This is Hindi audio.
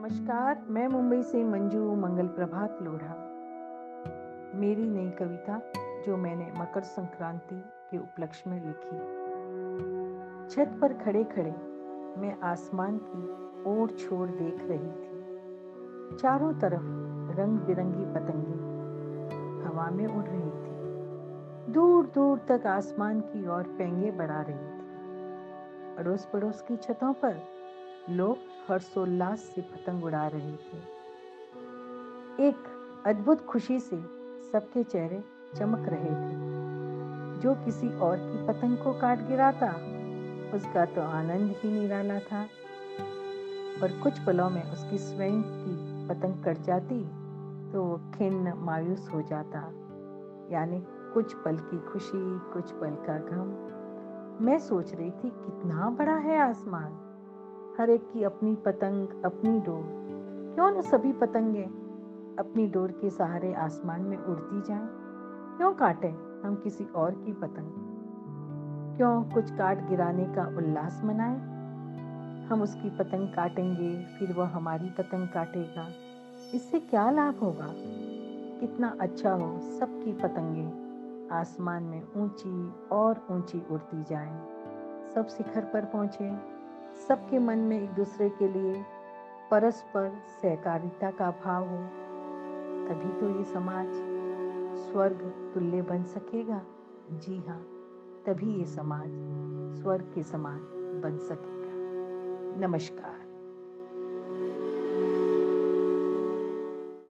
नमस्कार, मैं मुंबई से मंजू, मंगल प्रभात लोढ़ा। मेरी नई कविता, जो मैंने मकर संक्रांति के उपलक्ष्य में लिखी। छत पर खड़े खड़े मैं आसमान की ओर छोर देख रही थी। चारों तरफ़ रंग बिरंगी पतंगे हवा में उड़ रही थी। दूर दूर तक आसमान की ओर पेंगे बढ़ा रही थी। अड़ोस पड़ोस की छतों पर लोग हर्षोल्लास से पतंग उड़ा रहे थे। एक अद्भुत खुशी से सबके चेहरे चमक रहे थे। जो किसी और की पतंग को काट गिराता, उसका तो आनंद ही निराला था। पर कुछ पलों में उसकी स्वयं की पतंग कट जाती तो वो खिन्न मायूस हो जाता। यानी कुछ पल की खुशी, कुछ पल का गम। मैं सोच रही थी, कितना बड़ा है आसमान। हर एक की अपनी पतंग अपनी डोर। क्यों न सभी पतंगे अपनी डोर के सहारे आसमान में उड़ती जाएँ? क्यों काटे हम किसी और की पतंग? क्यों कुछ काट गिराने का उल्लास मनाए? हम उसकी पतंग काटेंगे फिर वह हमारी पतंग काटेगा। इससे क्या लाभ होगा? कितना अच्छा हो सबकी पतंगे आसमान में ऊँची और ऊँची उड़ती जाएँ, सब शिखर पर पहुँचे। सबके मन में एक दूसरे के लिए परस्पर सहकारिता का भाव हो, तभी तो ये समाज स्वर्ग तुल्य बन सकेगा। जी हाँ तभी ये समाज स्वर्ग के समान बन सकेगा। नमस्कार।